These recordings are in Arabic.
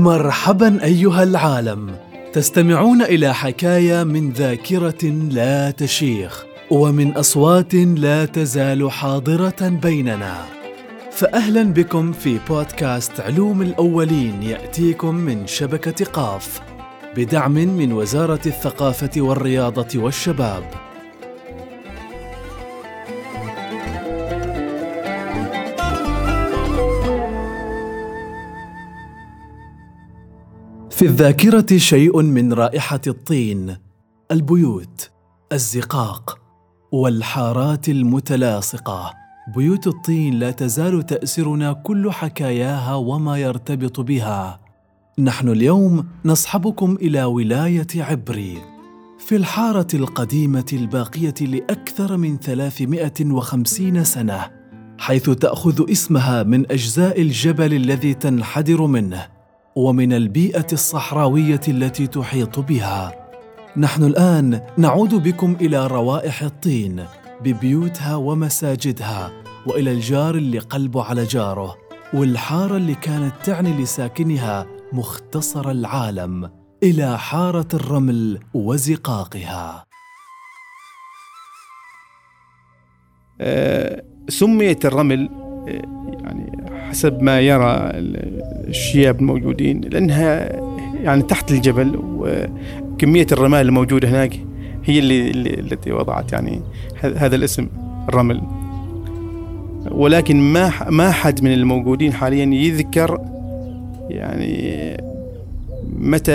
مرحبا أيها العالم. تستمعون إلى حكايه من ذاكرة لا تشيخ ومن أصوات لا تزال حاضرة بيننا. فاهلا بكم في بودكاست علوم الأولين يأتيكم من شبكة قاف بدعم من وزارة الثقافة والرياضة والشباب. في الذاكرة شيء من رائحة الطين البيوت الزقاق والحارات المتلاصقة. بيوت الطين لا تزال تأسرنا كل حكاياها وما يرتبط بها. نحن اليوم نصحبكم إلى ولاية عبري في الحارة القديمة الباقية لأكثر من 350 سنة حيث تأخذ اسمها من أجزاء الجبل الذي تنحدر منه. ومن البيئة الصحراوية التي تحيط بها. نحن الآن نعود بكم إلى روائح الطين ببيوتها ومساجدها وإلى الجار اللي قلبه على جاره والحارة اللي كانت تعني لساكنها مختصر العالم إلى حارة الرمل وزقاقها. آه، سميت الرمل آه، يعني حسب ما يرى الشياب الموجودين لأنها يعني تحت الجبل وكمية الرمال الموجودة هناك هي اللي, التي وضعت يعني هذا الاسم الرمل. ولكن ما ما حد من الموجودين حاليا يذكر يعني متى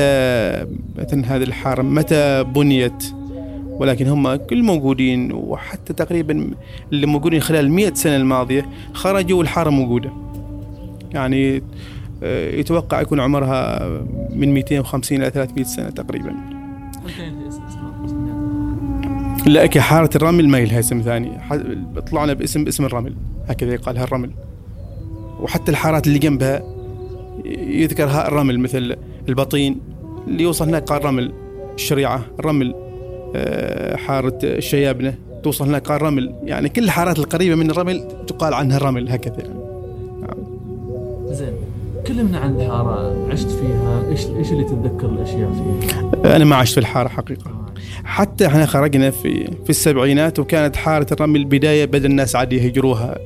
مثلا هذه الحارة متى بنيت. ولكن هم كل موجودين وحتى تقريبا اللي موجودين خلال المئة سنة الماضية خرجوا والحارة موجودة. يعني آه، يتوقع يكون عمرها من 250 إلى 300 سنة تقريبا. لا كحارة الرمل ما لها اسم ثاني. طلعنا باسم باسم الرمل. هكذا يقال الرمل وحتى الحارات اللي جنبها يذكرها الرمل مثل البطين. اللي يوصل هناك قال رمل الشريعة. الرمل آه، حارة الشيابنة توصل هناك قال رمل. يعني كل الحارات القريبة من الرمل تقال عنها الرمل هكذا يعني. كلمنا عن الحارة عشت فيها إيش إيش اللي تتذكر الأشياء فيها؟ أنا ما عشت في الحارة حقيقة. حتى إحنا خرجنا في في السبعينات وكانت حارة الرمل البداية بدا الناس عاد يهجروها.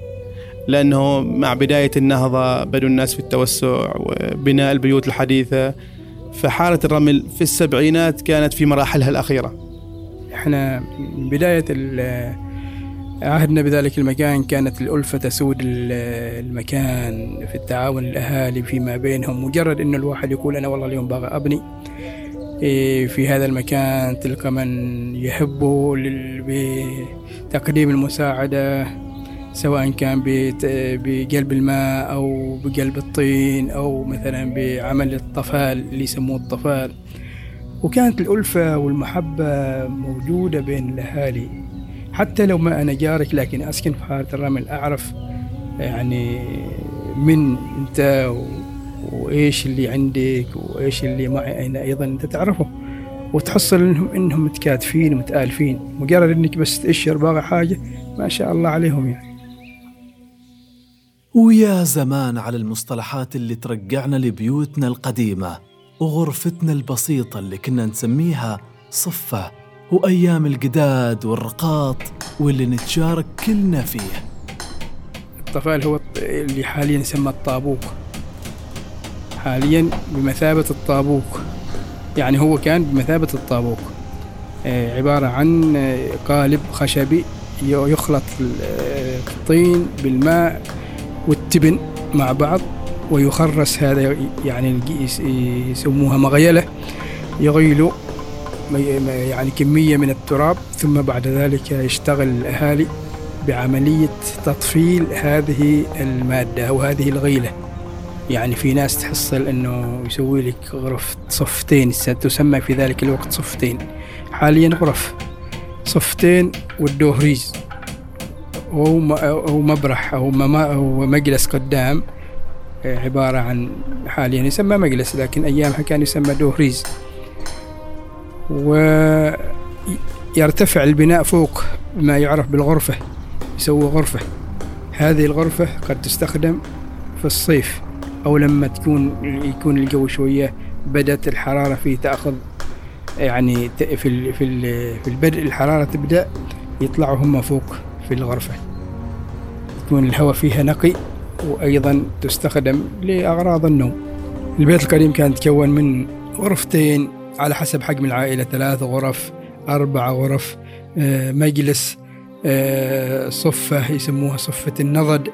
لأنه مع بداية النهضة بدوا الناس في التوسع وبناء البيوت الحديثة. فحارة الرمل في السبعينات كانت في مراحلها الأخيرة. إحنا بداية عهدنا بذلك المكان كانت الألفة تسود المكان في التعاون الأهالي فيما بينهم مجرد أن الواحد يقول أنا والله اليوم باغى أبني إيه، في هذا المكان تلقى من يحبه بتقديم المساعدة سواء كان بقلب الماء أو بقلب الطين أو مثلا بعمل الطفال اللي يسموه الطفال. وكانت الألفة والمحبة موجودة بين الأهالي. حتى لو ما أنا جارك لكن أسكن في حارة الرمل أعرف يعني من أنت وإيش اللي عندك وإيش اللي معي أنا أيضا أنت تعرفه. وتحصل إنهم إنهم متكاتفين ومتآلفين. مجرد إنك بس تأشر باغي حاجة ما شاء الله عليهم يعني. ويا زمان على المصطلحات اللي ترجعنا لبيوتنا القديمة وغرفتنا البسيطة اللي كنا نسميها صفة. وأيام الجداد والرقاط واللي نتشارك كلنا فيه. الطفال هو اللي حاليا يسمى الطابوق حاليا بمثابة الطابوق يعني هو كان بمثابة الطابوق آه، عبارة عن آه، قالب خشبي يخلط الطين بالماء والتبن مع بعض ويخرس هذا يعني يسموها مغيلة يغيلوا يعني كمية من التراب ثم بعد ذلك يشتغل الأهالي بعملية تطفيل هذه المادة أو هذه الغيلة. يعني في ناس تحصل أنه يسوي لك غرف صفتين تسمى في ذلك الوقت صفتين. حاليا غرف صفتين والدوهريز أو مبرح أو, مجلس قدام عبارة عن حاليا يسمى مجلس لكن أيامها كان يسمى دوهريز ويرتفع البناء فوق ما يعرف بالغرفة يسوي غرفة. هذه الغرفة قد تستخدم في الصيف أو لما تكون يكون الجو شوية بدأت الحرارة فيه تأخذ يعني في في في البدء الحرارة تبدأ يطلعوا هم فوق في الغرفة. يكون الهواء فيها نقي وأيضا تستخدم لأغراض النوم. البيت القديم كان يتكون من غرفتين على حسب حجم العائلة. ثلاث غرف أربع غرف آه، مجلس آه، صفة يسموها صفة النضد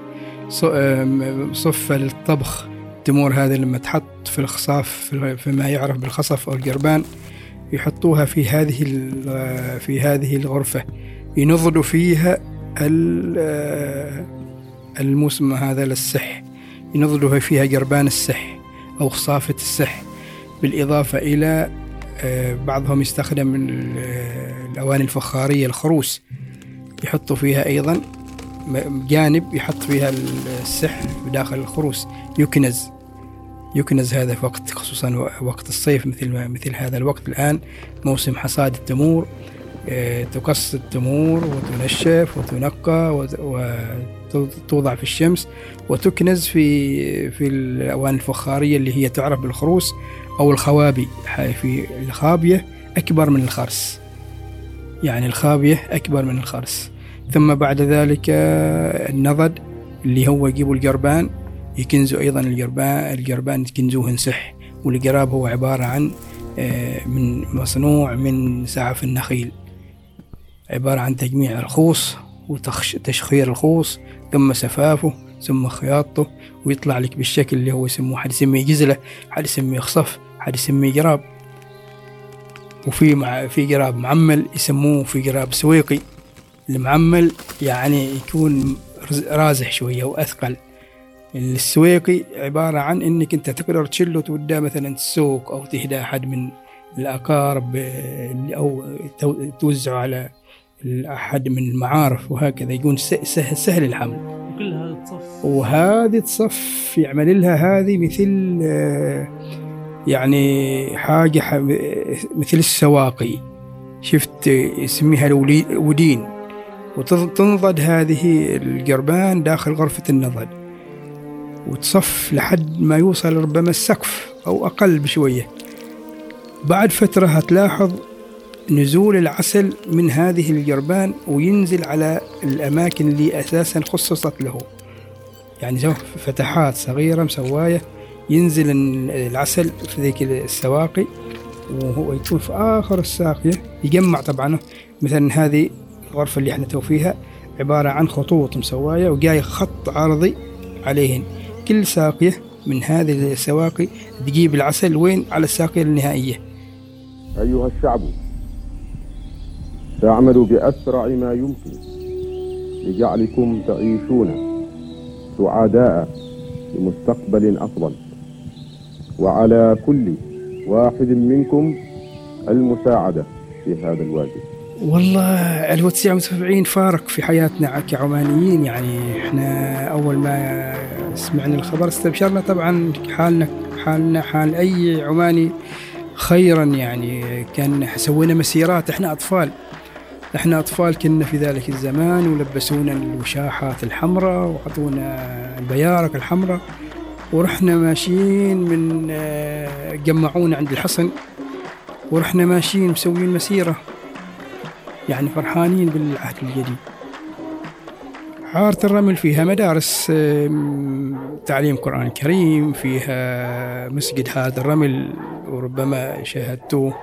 صفة للطبخ. التمور هذه لما تحط في الخصاف فيما يعرف بالخصف أو القربان يحطوها في هذه في هذه الغرفة. ينضدوا فيها الموسم هذا للسح. ينضدوا فيها قربان السح أو خصافة السح بالإضافة إلى آه، بعضهم يستخدم الأواني الفخارية الخروس يحطوا فيها أيضا جانب يحط فيها السح بداخل الخروس. يكنز يكنز هذا في وقت خصوصا وقت الصيف مثل ما مثل هذا الوقت. الآن موسم حصاد التمور آه، تقص التمور وتنشف وتنقى وتوضع في الشمس وتكنز في في الأواني الفخارية اللي هي تعرف بالخروس أو الخوابي. في الخابية أكبر من الخرس. يعني الخابية أكبر من الخرس. ثم بعد ذلك النضد اللي هو يجيبوا القربان يكنزوا أيضا القربان القربان يكنزوه نسح والقراب هو عبارة عن آه، من مصنوع من سعف النخيل. عبارة عن تجميع الخوص وتشخير الخوص ثم سفافه ثم خياطته ويطلع لك بالشكل اللي هو يسموه حد يسميه جزلة حد يسميه خصف حد يسميه جراب. وفي مع في جراب معمل يسموه في جراب سويقي. المعمل يعني يكون رازح شوية وأثقل. السويقي عبارة عن إنك أنت تقدر تشله وتوداه مثلا السوق أو تهدى أحد من الأقارب أو توزعه على أحد من المعارف وهكذا يكون سهل, سهل الحمل. وكلها تصف وهذه تصف يعمل لها هذه مثل يعني حاجة مثل السواقي. شفت يسميها الودين. وتنضد هذه القربان داخل غرفة النضد. وتصف لحد ما يوصل ربما السقف أو أقل بشوية. بعد فترة هتلاحظ نزول العسل من هذه الجربان وينزل على الأماكن اللي أساسا خصصت له. يعني فتحات صغيرة مسواية ينزل العسل في ذيك السواقي وهو يكون في آخر الساقية. يجمع طبعا مثلا هذه الغرفة اللي إحنا تو فيها عبارة عن خطوط مسواية وجاي خط عرضي عليهن. كل ساقية من هذه السواقي تجيب العسل وين؟ على الساقية النهائية. أيها الشعب. تعمل بأسرع ما يمكن لجعلكم تعيشون سعداء لمستقبل أفضل. وعلى كل واحد منكم المساعدة في هذا الواجب. والله 1970 فارق في حياتنا كعمانيين يعني إحنا أول ما سمعنا الخبر استبشرنا طبعا حالنا حالنا حال أي عماني خيرا. يعني كان سوينا مسيرات إحنا أطفال. إحنا أطفال كنا في ذلك الزمان ولبسونا الوشاحات الحمراء وعطونا البيارق الحمراء ورحنا ماشيين من آه، جمعونا عند الحصن ورحنا ماشيين مسوين مسيرة يعني فرحانين بالعهد الجديد. حارة الرمل فيها مدارس تعليم قرآن كريم فيها مسجد هذا الرمل وربما شاهدتوه.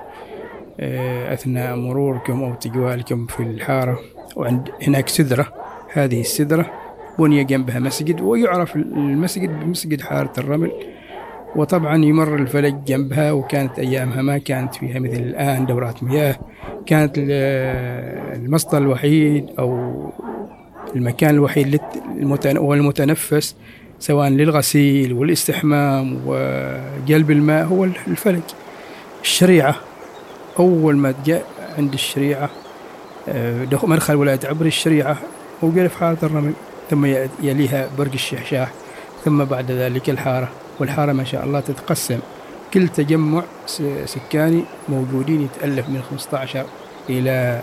أثناء مروركم أو تجوالكم في الحارة. وعند هناك سدرة هذه السدرة بني جنبها مسجد ويعرف المسجد بمسجد حارة الرمل وطبعا يمر الفلك جنبها وكانت أيامها ما كانت فيها مثل الآن دورات مياه. كانت المصدر الوحيد أو المكان الوحيد والمتنفس سواء للغسيل والاستحمام وجلب الماء هو الفلك. الشريعة أول ما جاء عند الشريعة آه، مدخل ولاية عبر الشريعة وقف حارة الرمل ثم يليها برج الشحشاح ثم بعد ذلك الحارة والحارة ما شاء الله تتقسم. كل تجمع سكاني موجودين يتألف من 15 إلى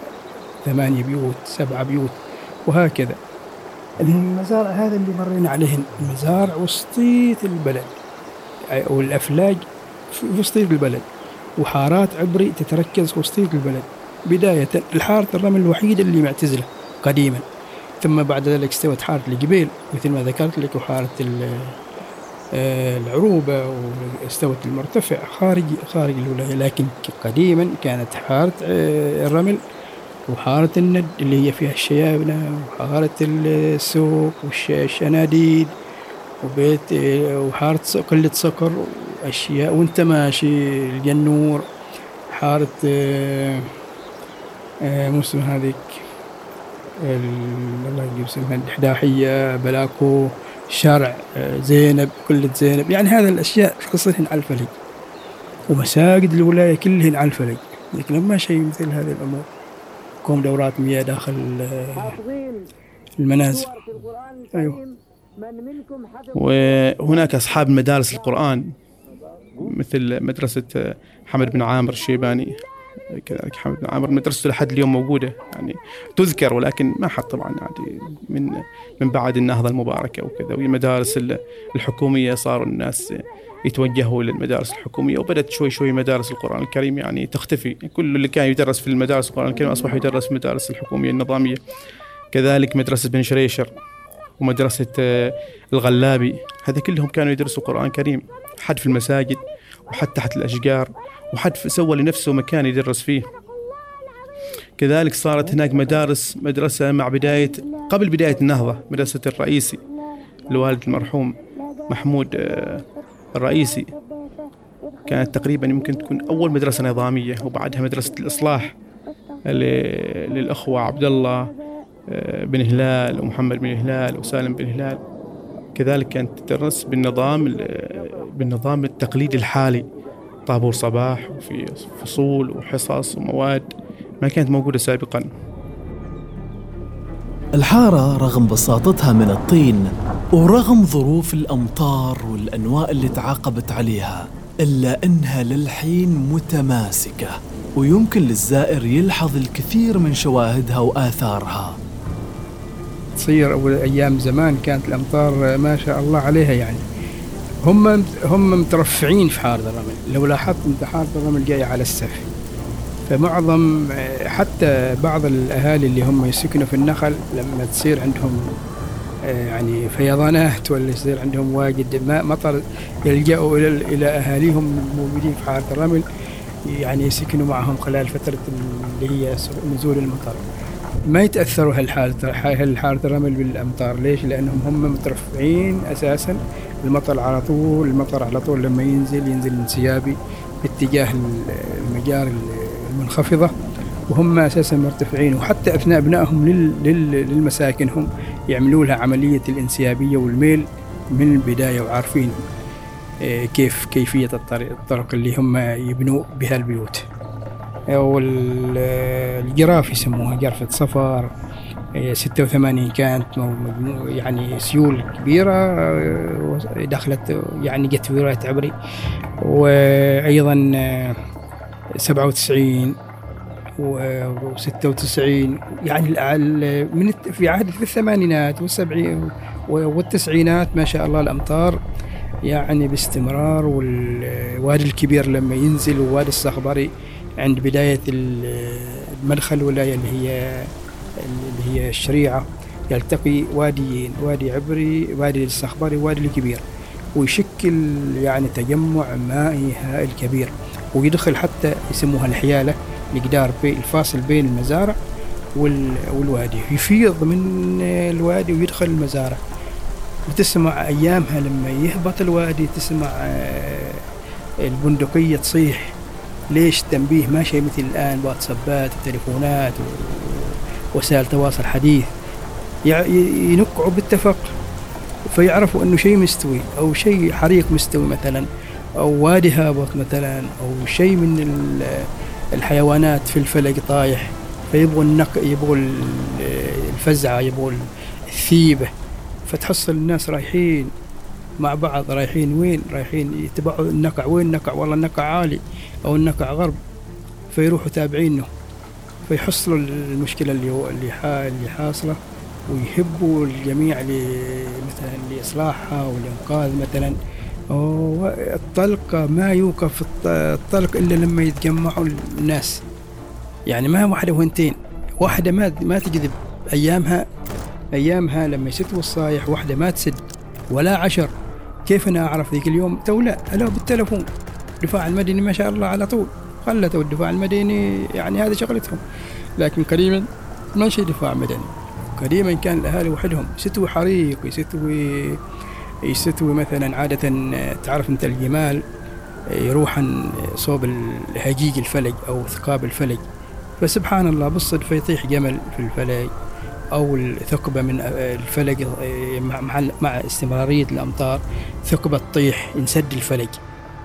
ثمانية بيوت سبعة بيوت وهكذا. المزارع هذا اللي مرينا عليه المزارع وسطية البلد والأفلاج في وسطية البلد. وحارات عبري تتركز وسطية البلد. بداية الحارة الرمل الوحيدة اللي معتزلة قديما. ثم بعد ذلك استوت حارة الجبيل مثل ما ذكرت لك وحارة آه، العروبة واستوت المرتفع خارج خارج الولاية. لكن قديما كانت حارة آه، الرمل وحارة الند اللي هي فيها الشيابنة وحارة السوق والشناديد وبيت آه، وحارة قلة سكر وأشياء وأنت ماشي الجنور حارة مو اسمها هذيك الله يجيب اسمها الإحداحية بلاكو شارع آه، زينب كلة زينب. يعني هذه الأشياء قصتهن على الفلك. ومساجد الولاية كلهن على الفلك. لكن ما شيء مثل هذه الأمور قوم دورات مياه داخل آه، المنازل. أيوه. وهناك أصحاب مدارس القرآن. مثل مدرسة آه، حمد بن عامر الشيباني. كذلك حمد بن عامر مدرسته لحد اليوم موجودة يعني تذكر ولكن ما حد طبعا يعني من من بعد النهضة المباركة وكذا والمدارس الحكومية صاروا الناس يتوجهوا للمدارس الحكومية وبدأت شوي شوي مدارس القرآن الكريم يعني تختفي. كل اللي كان يدرس في المدارس القرآن الكريم أصبح يدرس في المدارس الحكومية النظامية. كذلك مدرسة بن شريشر ومدرسة الغلابي هذا كلهم كانوا يدرسوا قرآن كريم. حد في المساجد وحد تحت الأشجار وحد سوى لنفسه مكان يدرس فيه. كذلك صارت هناك مدارس مدرسة مع بداية قبل بداية النهضة مدرسة الرئيسي الوالد المرحوم محمود آه، الرئيسي. كانت تقريبا يمكن تكون أول مدرسة نظامية وبعدها مدرسة الإصلاح للأخوة عبد الله آه، بن هلال ومحمد بن هلال وسالم بن هلال. كذلك كانت تدرس بالنظام بالنظام التقليدي الحالي. طابور صباح وفي فصول وحصص ومواد ما كانت موجودة سابقا. الحارة رغم بساطتها من الطين ورغم ظروف الأمطار والأنواء اللي تعاقبت عليها إلا أنها للحين متماسكة ويمكن للزائر يلحظ الكثير من شواهدها وآثارها. تصير أول أيام زمان كانت الأمطار ما شاء الله عليها يعني. هم هم مترفعين في حارة الرمل. لو لاحظت انت حارة الرمل جاية على السفح فمعظم حتى بعض الأهالي اللي هم يسكنوا في النخل لما تصير عندهم يعني فيضانات ولا يصير عندهم واجد ماء مطر يلجأوا إلى إلى أهاليهم الموجودين في حارة الرمل يعني يسكنوا معهم خلال فترة اللي هي نزول المطر. ما يتأثروا هالحاله هالحالة الرمل بالأمطار. ليش؟ لأنهم هم مترفعين أساسا. المطر على طول المطر على طول لما ينزل ينزل انسيابي باتجاه المجاري المنخفضة. وهم أساسا مرتفعين. وحتى أثناء بنائهم للمساكن هم يعملوا لها عملية الانسيابية والميل من البداية وعارفين آه، كيف الطريق الطرق اللي هم يبنوا بها البيوت. والجراف يسموها جرفة صفر. 86 كانت يعني سيول كبيرة آه، دخلت يعني جت في ولاية عبري. وأيضا 97 و96 يعني من في عهد في الثمانينات والسبعين والتسعينات ما شاء الله الأمطار يعني باستمرار والوادي الكبير لما ينزل ووادي الصخبري عند بداية المدخل الولاية اللي هي اللي هي الشريعة يلتقي واديين وادي عبري وادي الصخبري وادي الكبير ويشكل يعني تجمع مائي هائل كبير ويدخل حتى يسموها الحيالة بي الفاصل بين المزارع والوادي يفيض من الوادي ويدخل المزارع. وتسمع أيامها لما يهبط الوادي تسمع آه، البندقية تصيح ليش تنبيه ما شيء مثل الآن؟ واتسابات وتليفونات ووسائل تواصل حديث. ينقعوا بالتفق فيعرفوا إنه شيء مستوي أو شيء حريق مستوي مثلا أو وادي هابط مثلا أو شيء من الحيوانات في الفلك طايح. فيبغوا النق يبغوا الفزعة يبغوا الثيبة. فتحصل الناس رايحين مع بعض رايحين وين؟ رايحين يتبعوا النقع. وين النقع؟ والله النقع عالي. أو النقع غرب فيروحوا تابعينه فيحصلوا المشكلة اللي هو اللي اللي حاصلة ويهبوا الجميع مثلا لإصلاحها والإنقاذ مثلا. الطلق ما يوقف الطلق إلا لما يتجمعوا الناس. يعني ما واحدة وهنتين واحدة ما ما تجذب. أيامها أيامها لما يستوي الصايح واحدة ما تسد ولا عشر. كيف أنا أعرف ذيك اليوم؟ تو لا بالتلفون. الدفاع المدني ما شاء الله على طول. خلته الدفاع المدني يعني هذه شغلتهم. لكن قريبا ما شيء دفاع مدني. قديما كان الاهالي وحدهم. يستوي حريق يستوي يستوي مثلا عادة تعرف أنت الجمال يروح صوب الهجيج الفلج أو ثقاب الفلج. فسبحان الله بالصدفة يطيح جمل في الفلج أو الثقبة من الفلج مع استمرارية الأمطار ثقبة تطيح ينسد الفلج.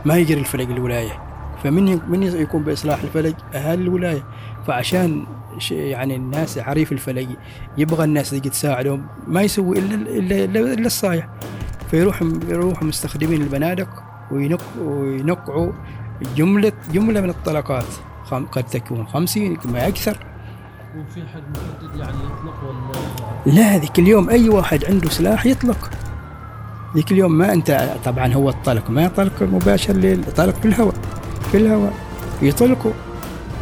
ما يجري الفلج الولاية. فمن من يكون بإصلاح الفلج اهالي الولاية. فعشان يعني الناس عريف الفلج يبغى الناس اللي تساعدهم ما يسوي إلا إلا الا, إلا الصايع. فيروح يروح مستخدمين البنادق وينق وينقعوا جملة جملة من الطلقات. قد تكون خمسين ما أكثر. وفي حد محدد يعني يطلق ولا لا ذيك اليوم أي واحد عنده سلاح يطلق. ذيك اليوم ما أنت طبعا هو الطلق ما طلق مباشر طلق في الهواء في الهواء يطلقوا.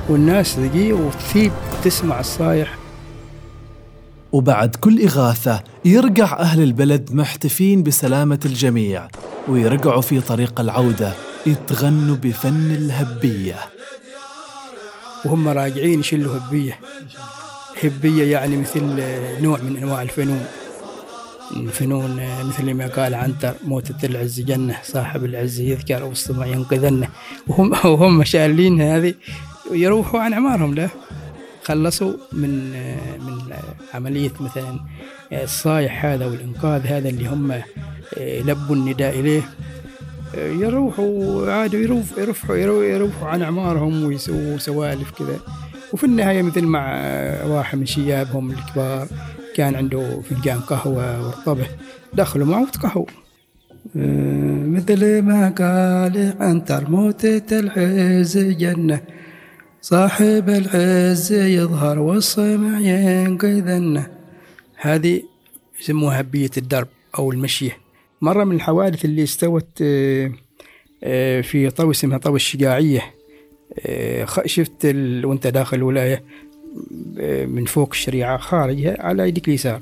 والناس ذي وتثيب تسمع الصايح. وبعد كل إغاثة يرجع أهل البلد محتفين بسلامة الجميع ويرجعوا في طريق العودة يتغنوا بفن الهبية. وهم راجعين يشلوا هبية. هبية يعني مثل نوع من أنواع الفنون. الفنون مثل ما قال عنتر موتة العز جنة صاحب العز يذكر ما ينقذنه وهم وهم شالين هذه يروحوا عن أعمارهم له خلصوا من من عملية مثلا الصايح هذا والإنقاذ هذا اللي هم لبوا النداء إليه. يروحوا عادوا يروح يرفعوا يروحوا عن أعمارهم ويسووا سوالف كذا. وفي النهاية مثل مع واحد من شيابهم الكبار كان عنده فنجان قهوة وارطبه دخلوا معه وتقهوا مثل ما قال عنتر موتة العز جنة صاحب العز يظهر والصمع ينقذنه هذه يسموها هبية الدرب أو المشية. مرة من الحوادث اللي استوت في طوي اسمها طوي الشجاعية. شفت وانت داخل الولاية من فوق الشريعة خارجها على يدك اليسار.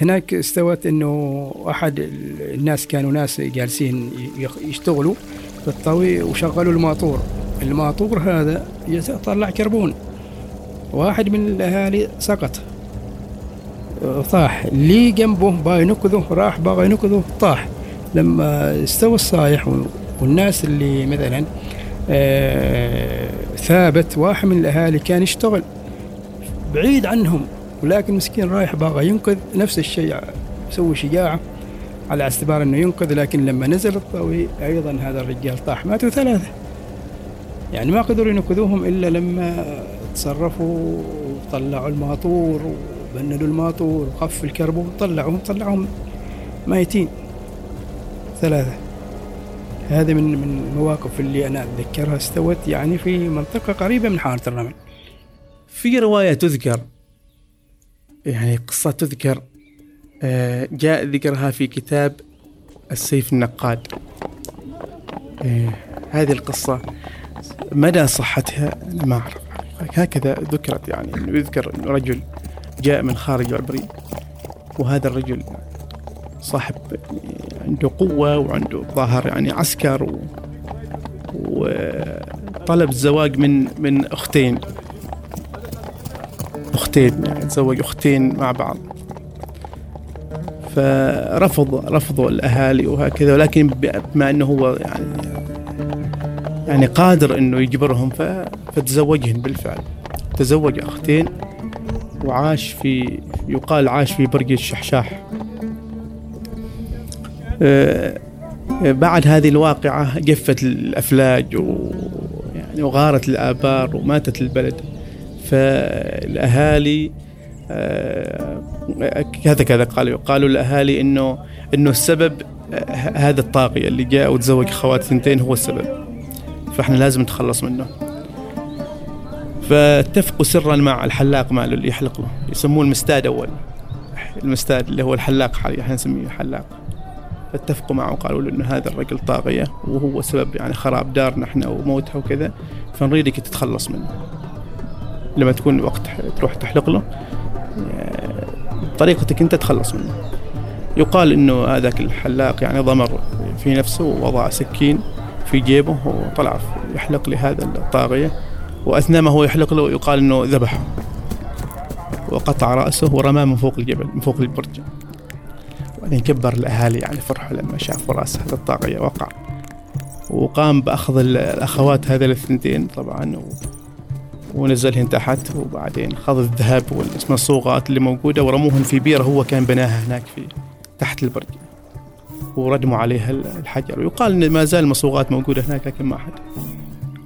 هناك استوت إنه أحد الناس كانوا ناس جالسين يشتغلوا في الطوي وشغلوا الماطور. الماطور هذا يطلع كربون. واحد من الأهالي سقط. طاح. اللي جنبه باغي ينقذه راح باغي ينقذه طاح. لما استوى الصايح والناس اللي مثلا آه ثابت واحد من الأهالي كان يشتغل. بعيد عنهم ولكن مسكين رايح باغى ينقذ نفس الشيء سوي شجاعة على اعتبار إنه ينقذ لكن لما نزل الطوي أيضا هذا الرجال طاح ماتوا ثلاثة. يعني ما قدروا ينقذوهم إلا لما تصرفوا وطلعوا الماطور وبندوا الماطور وخفوا الكربون وطلعوهم طلعوهم ميتين. ثلاثة. هذه من من المواقف اللي أنا أتذكرها استوت يعني في منطقة قريبة من حارة الرمل. في رواية تذكر يعني قصة تذكر آه، جاء ذكرها في كتاب السيف النقاد آه، هذه القصة مدى صحتها ما أعرف هكذا ذكرت يعني يذكر رجل جاء من خارج العبرين وهذا الرجل صاحب عنده قوة وعنده ظاهر يعني عسكر. وطلب الزواج من من أختين أختين يعني تزوج أختين مع بعض. فرفض رفضوا الأهالي وهكذا ولكن بما أنه هو يعني يعني قادر إنه يجبرهم فتزوجهن بالفعل. تزوج أختين وعاش في يقال عاش في برج الشحشاح. آه، بعد هذه الواقعة جفت الأفلاج و يعني وغارت الآبار وماتت البلد. فالأهالي آه، كذا قالوا. قالوا الأهالي إنه إنه السبب آه، هذا الطاغية اللي جاء وتزوج خوات ثنتين هو السبب. فإحنا لازم نتخلص منه. فاتفقوا سرا مع الحلاق ماله اللي يحلق له يسموه المستاد أول. المستاد اللي هو الحلاق حاليا إحنا نسميه حلاق. اتفقوا معه وقالوا له ان هذا الرجل طاغية وهو سبب يعني خراب دارنا إحنا وموتها وكذا. فنريدك تتخلص منه. لما تكون وقت تروح تحلق له طريقتك أنت تخلص منه. يقال إنه هذاك الحلاق يعني ضمر في نفسه ووضع سكين في جيبه وطلع يحلق لهذا الطاغية وأثناء ما هو يحلق له يقال إنه ذبحه. وقطع رأسه ورماه من فوق الجبل من فوق البرج. وبعدين كبر الأهالي يعني فرحوا لما شافوا رأس هذا الطاغية وقع. وقام بأخذ الأخوات هذه الثنتين طبعا. ونزلهن تحت وبعدين خذ الذهب والمصوغات اللي موجودة ورموهن في بيرة. هو كان بناها هناك في تحت البرج وردموا عليها الحجر. ويقال إن ما زال المصوغات موجودة هناك لكن ما احد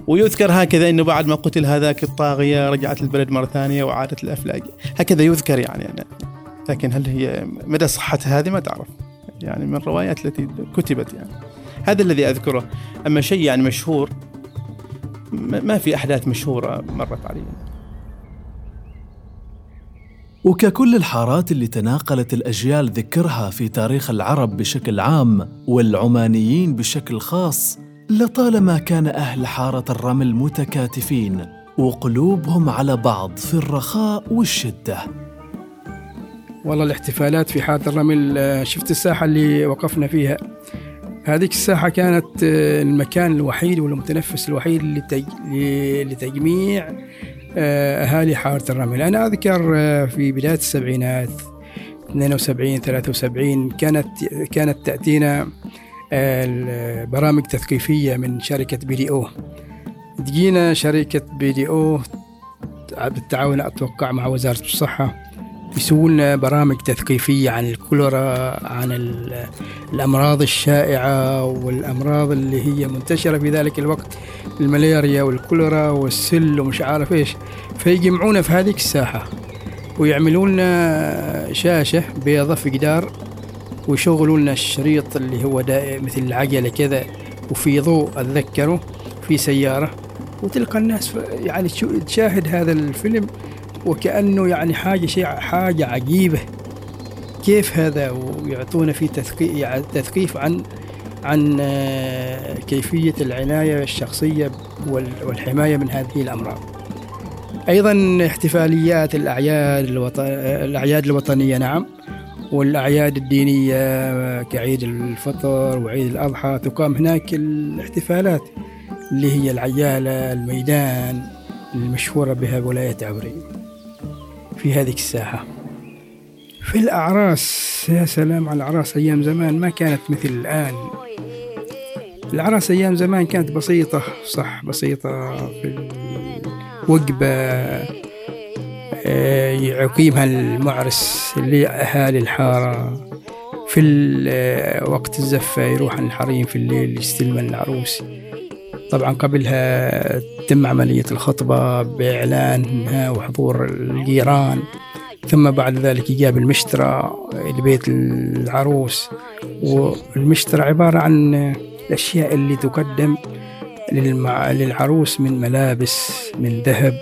ويذكر هكذا إنه بعد ما قتل هذاك الطاغية رجعت البلد مرة ثانية وعادت الافلاق هكذا يذكر يعني أنا. لكن هل هي مدى صحة هذه؟ ما تعرف. يعني من الروايات التي كتبت يعني. هذا الذي أذكره. أما شيء يعني مشهور ما في أحداث مشهورة مرت علي. وككل الحارات اللي تناقلت الأجيال ذكرها في تاريخ العرب بشكل عام والعمانيين بشكل خاص لطالما كان أهل حارة الرمل متكاتفين وقلوبهم على بعض في الرخاء والشدة. والله الاحتفالات في حارة الرمل آه، شفت الساحة اللي وقفنا فيها. هذيك الساحة كانت آه، المكان الوحيد والمتنفس الوحيد لتجميع آه، أهالي حارة الرمل. أنا أذكر آه، في بداية السبعينات 72 73 كانت كانت تأتينا برامج تثقيفية من شركة بي دي أو. تجينا شركة بي دي أو بالتعاون أتوقع مع وزارة الصحة. يسوون لنا برامج تثقيفية عن الكوليرا عن الأمراض الشائعة والأمراض اللي هي منتشرة في ذلك الوقت الملاريا والكوليرا والسل ومش عارف إيش. فيجمعونا في هذيك الساحة ويعملوا لنا شاشة بيضة في جدار ويشغلوا لنا الشريط اللي هو مثل العجلة كذا وفي ضوء أتذكره في سيارة. وتلقى الناس يعني تشاهد هذا الفيلم وكأنه يعني حاجة شيء حاجة عجيبة. كيف هذا؟ ويعطونا في تثقيف عن عن آه، كيفية العناية الشخصية والحماية من هذه الأمراض. أيضا احتفاليات الأعياد الوطن... الأعياد الوطنية نعم. والأعياد الدينية كعيد الفطر وعيد الأضحى تقام هناك الاحتفالات اللي هي العيالة الميدان المشهورة بها ولاية عبرين في هذه الساحة. في الأعراس يا سلام على الأعراس أيام زمان ما كانت مثل الآن. الأعراس أيام زمان كانت بسيطة صح بسيطة في الوجبة آه، يقيمها المعرس لأهالي الحارة. في آه، وقت الزفة يروح الحريم في الليل يستلم العروس. طبعا قبلها تم عملية الخطبة بإعلانها وحضور الجيران ثم بعد ذلك جاب المشترى لبيت العروس. والمشترى عبارة عن الأشياء اللي تقدم للعروس من ملابس من ذهب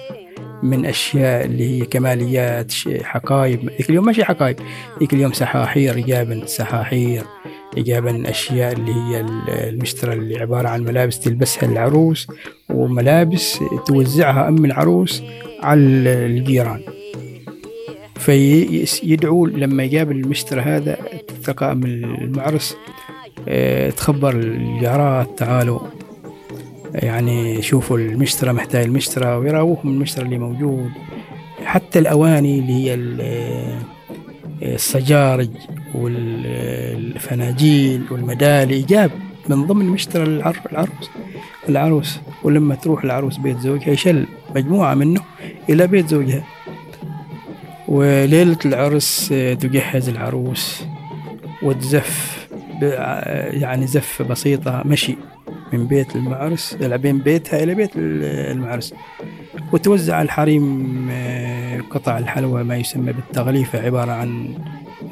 من أشياء اللي هي كماليات حقايب. ذيك اليوم ماشي حقايب ذيك اليوم سحاحير جاب سحاحير. إجابة أشياء اللي هي المشترى اللي عبارة عن ملابس تلبسها العروس وملابس توزعها أم العروس على الجيران. فيدعو لما يقابل المشترى هذا تلقى أم المعرس آه، تخبر الجارات تعالوا. يعني شوفوا المشترى محتاج المشترى ويراوهم المشترى اللي موجود. حتى الأواني اللي هي السجارج والفناجيل والمدالي جاب من ضمن مشترى العروس. العروس ولما تروح العروس بيت زوجها يشل مجموعة منه إلى بيت زوجها. وليلة العرس تجهز العروس وتزف يعني زفة بسيطة مشي من بيت المعرس بين بيتها إلى بيت المعرس. وتوزع الحريم آه، قطع الحلوى ما يسمى بالتغليفة عبارة عن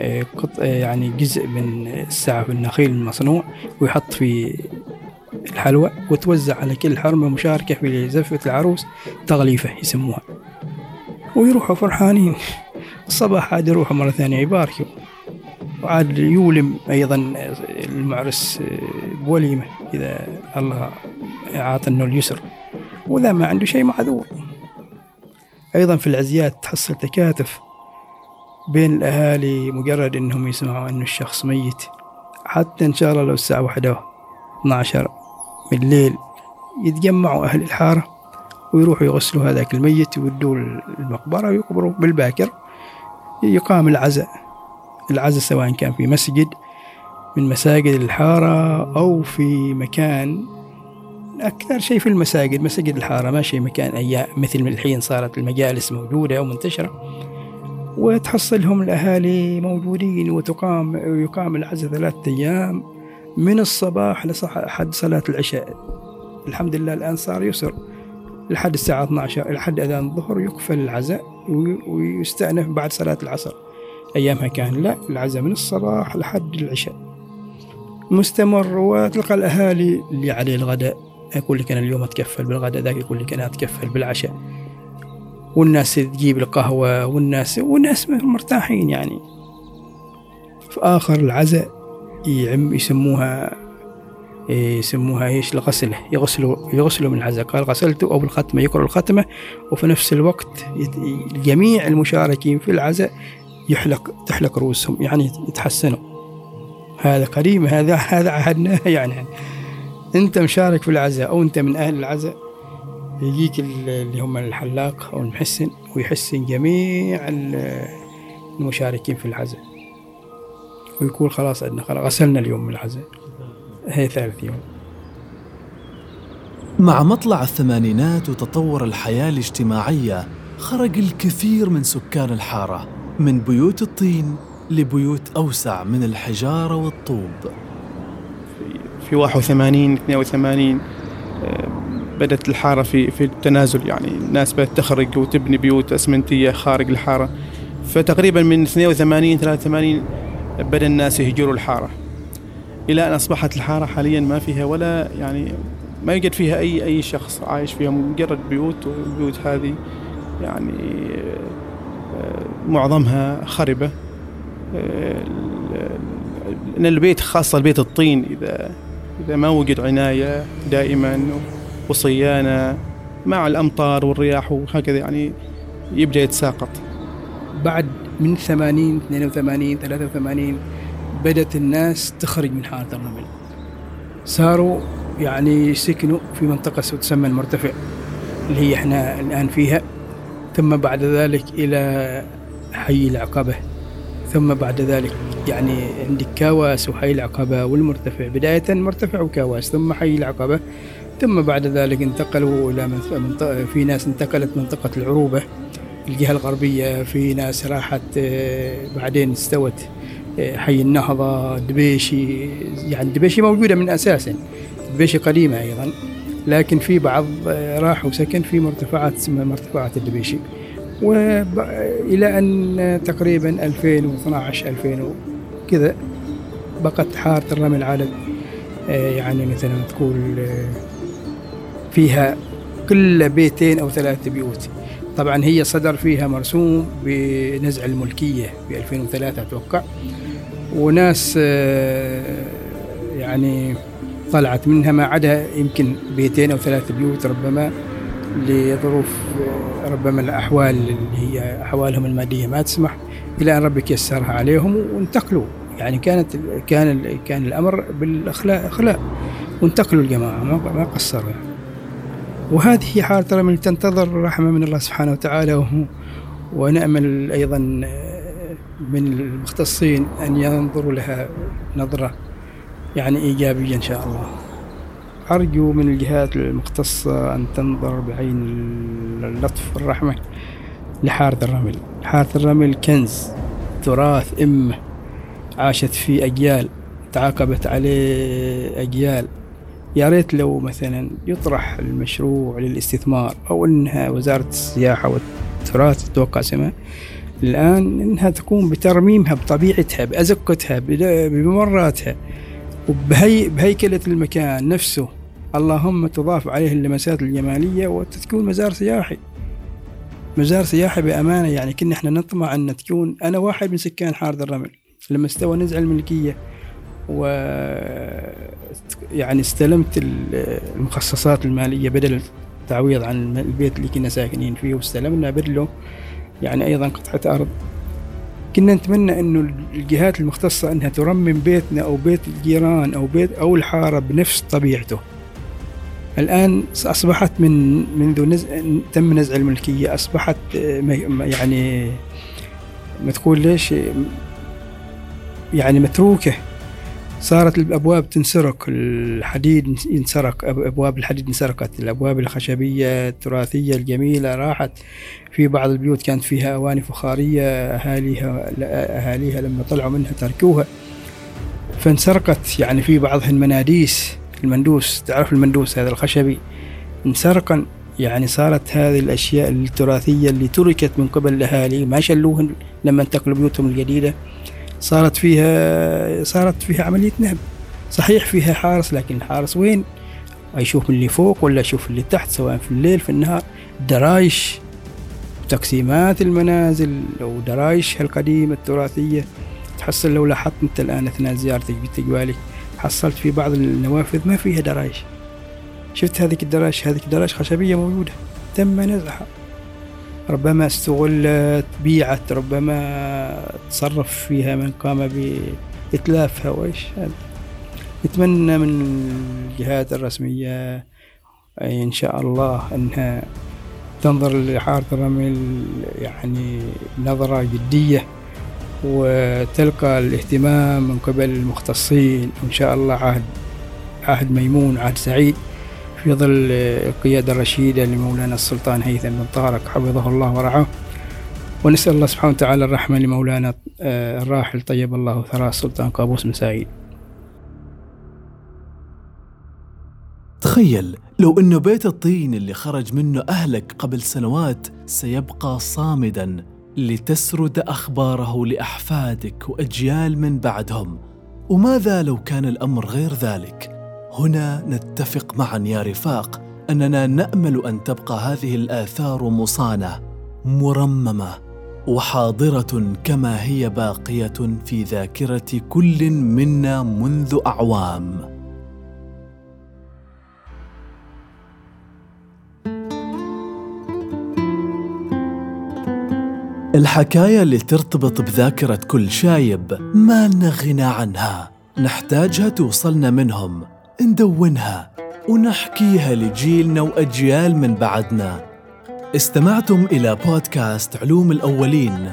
آه، قطع يعني جزء من السعف النخيل المصنوع ويحط في الحلوى وتوزع على كل حرمة مشاركة في زفة العروس تغليفة يسموها. ويروحوا فرحانين. الصباح عاد يروحوا مرة ثانية يباركوا. وعاد يولم أيضا المعرس بوليمة إذا الله أعطى اليسر. وإذا ما عنده شيء معذور. أيضا في العزيات تحصل تكاتف بين الأهالي مجرد أنهم يسمعوا أنه الشخص ميت. حتى إن شاء الله لو الساعة واحدة 12 بالليل يتجمعوا أهل الحارة ويروحوا يغسلوا هذاك الميت ويودوه المقبرة ويقبروا بالباكر يقام العزاء. العزاء سواء كان في مسجد من مساجد الحارة أو في مكان أكثر شيء في المساجد مساجد الحارة ما شيء مكان أيام مثل الحين صارت المجالس موجودة أو منتشرة وتحصلهم الأهالي موجودين وتقام ويقام العزاء ثلاثة أيام من الصباح لحد صلاة العشاء. الحمد لله الآن صار يسر. لحد الساعة 12 لحد أذان الظهر يقفل العزاء ويستأنف بعد صلاة العصر. أيامها كان لا العزاء من الصباح لحد العشاء. مستمر وتلقى الأهالي اللي عليه الغداء. يقول لك أنا اليوم أتكفل بالغداء ذاك يقول لك أنا أتكفل بالعشاء. والناس تجيب القهوة والناس والناس مرتاحين يعني. في آخر العزاء يعم يسموها يسموها إيش؟ الغسله يغسلوا يغسلوا من العزاء. قال غسلته أو بالختمة يقرأ الختمة. وفي نفس الوقت جميع المشاركين في العزاء يحلق تحلق رؤوسهم يعني يتحسنوا. هذا قريب هذا هذا عهدناه يعني. انت مشارك في العزاء أو انت من أهل العزاء يجيك اللي هم الحلاق أو المحسن ويحسن جميع المشاركين في العزاء. ويقول خلاص عندنا خلاص غسلنا اليوم من العزاء. هي ثالث يوم. مع مطلع الثمانينات وتطور الحياة الاجتماعية خرج الكثير من سكان الحارة من بيوت الطين لبيوت أوسع من الحجارة والطوب. في 81 82 بدأت الحارة في في التنازل. يعني الناس بدأت تخرج وتبني بيوت أسمنتية خارج الحارة. فتقريبا من 82 83 بدأ الناس يهجروا الحارة. إلى أن أصبحت الحارة حاليا ما فيها ولا يعني ما يوجد فيها أي أي شخص عايش فيها مجرد بيوت والبيوت هذه يعني معظمها خربة. لأن البيت خاصة البيت الطين إذا إذا ما وجد عناية دائما وصيانة مع الأمطار والرياح وهكذا يعني يبدأ يتساقط. بعد من 80 82 83 بدأت الناس تخرج من حارة الرمل. صاروا يعني سكنوا في منطقة تسمى المرتفع اللي هي إحنا الآن فيها. ثم بعد ذلك إلى حي العقبة. ثم بعد ذلك يعني عندك كاواس وحي العقبة والمرتفع. بداية مرتفع وكاواس ثم حي العقبة ثم بعد ذلك انتقلوا إلى منطقة في ناس انتقلت منطقة العروبة الجهة الغربية في ناس راحت بعدين استوت حي النهضة دبيشي يعني دبيشي موجودة من أساسا دبيشي قديمة أيضا لكن في بعض راح وسكن في مرتفعات اسمها مرتفعات الدبيشي. وإلى أن تقريبا 2012 2000 وكذا بقت حارة الرمل على يعني مثلا تقول فيها كل بيتين أو ثلاثة بيوت. طبعا هي صدر فيها مرسوم بنزع الملكية في 2003 أتوقع. وناس يعني طلعت منها ما عدا يمكن بيتين أو ثلاثة بيوت ربما. لظروف ربما الأحوال اللي هي أحوالهم المادية ما تسمح إلى أن ربك يسرها عليهم وانتقلوا. يعني كانت كان كان الأمر بالأخلاق أخلاق وانتقلوا الجماعة ما قصروا. يعني وهذه حالة رمل تنتظر رحمة من الله سبحانه وتعالى. ونأمل أيضا من المختصين أن ينظروا لها نظرة يعني إيجابية إن شاء الله. أرجو من الجهات المختصة أن تنظر بعين اللطف والرحمة لحارة الرمل. حارة الرمل كنز تراث إمة عاشت فيه أجيال تعاقبت عليه أجيال. يا ريت لو مثلا يطرح المشروع للاستثمار أو أنها وزارة السياحة والتراث تتوقع سماء الآن أنها تقوم بترميمها بطبيعتها بأزقتها بممراتها وبهي بهيكلة المكان نفسه. اللهم تضاف عليه اللمسات الجمالية وتكون مزار سياحي. مزار سياحي بأمانة يعني كنا إحنا نطمع أن تكون أنا واحد من سكان حارة الرمل لما استوى نزع الملكية و يعني استلمت ال- المخصصات المالية بدل التعويض عن البيت اللي كنا ساكنين فيه واستلمنا بدله يعني أيضا قطعة أرض. كنا نتمنى إنه الجهات المختصة إنها ترمم بيتنا أو بيت الجيران أو بيت أو الحارة بنفس طبيعته. الآن أصبحت من منذ نزع تم نزع الملكية أصبحت آه، يعني ما تقول ليش يعني متروكة. صارت الأبواب تنسرق الحديد ينسرق أب- أبواب الحديد انسرقت الأبواب الخشبية التراثية الجميلة راحت. في بعض البيوت كانت فيها أواني فخارية أهاليها أهاليها لما طلعوا منها تركوها. فانسرقت يعني في بعضها المناديس المندوس تعرف المندوس هذا الخشبي؟ انسرقا. يعني صارت هذه الأشياء التراثية اللي تركت من قبل الأهالي ما شلوهن لما انتقلوا بيوتهم الجديدة. صارت فيها صارت فيها عملية نهب. صحيح فيها حارس لكن الحارس وين؟ يشوف اللي فوق ولا يشوف اللي تحت سواء في الليل في النهار. درايش تقسيمات المنازل أو درايش القديمة التراثية. تحصل لو لاحظت أنت الآن أثناء زيارتك بتجوالك. حصلت في بعض النوافذ ما فيها درايش. شفت هذيك الدرايش؟ هذيك درايش خشبية موجودة. تم نزعها. ربما استغلت بيعت ربما تصرف فيها من قام بإتلافها وإيش هذا. نتمنى من الجهات الرسمية أي إن شاء الله أنها تنظر لحارة الرمل يعني نظرة جدية. وتلقى الاهتمام من قبل المختصين وإن شاء الله عهد عهد ميمون عهد سعيد في ظل القيادة الرشيدة لمولانا السلطان هيثم بن طارق. حفظه الله ورعاه. ونسأل الله سبحانه وتعالى الرحمة لمولانا آه، الراحل طيب الله ثراه السلطان قابوس بن سعيد. تخيل لو انه بيت الطين اللي خرج منه أهلك قبل سنوات سيبقى صامدا. لتسرد أخباره لأحفادك وأجيال من بعدهم. وماذا لو كان الأمر غير ذلك؟ هنا نتفق معا يا رفاق أننا نأمل أن تبقى هذه الآثار مصانة مرممة وحاضرة كما هي باقية في ذاكرة كل منا منذ أعوام. الحكاية اللي ترتبط بذاكرة كل شايب ما لنا غنى عنها. نحتاجها توصلنا منهم. ندونها ونحكيها لجيلنا وأجيال من بعدنا. استمعتم إلى بودكاست علوم الأولين.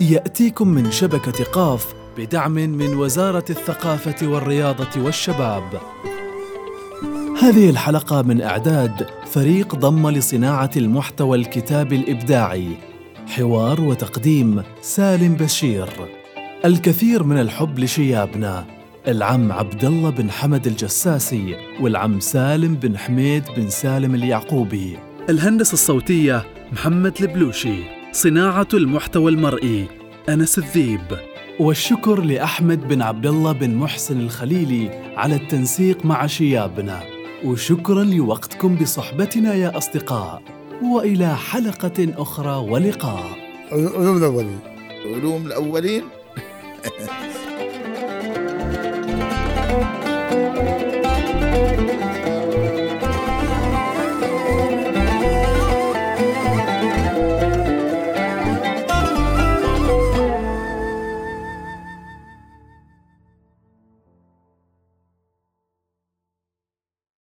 يأتيكم من شبكة قاف بدعم من وزارة الثقافة والرياضة والشباب. هذه الحلقة من إعداد فريق ضم لصناعة المحتوى الكتابي الإبداعي. حوار وتقديم سالم بشير. الكثير من الحب لشيابنا العم عبد الله بن حمد الجساسي والعم سالم بن حميد بن سالم اليعقوبي. الهندسة الصوتية محمد البلوشي. صناعة المحتوى المرئي أنس الذيب. والشكر لأحمد بن عبد الله بن محسن الخليلي على التنسيق مع شيابنا. وشكرا لوقتكم بصحبتنا يا أصدقاء. وإلى حلقة أخرى ولقاء. علوم الأولين. علوم الأولين؟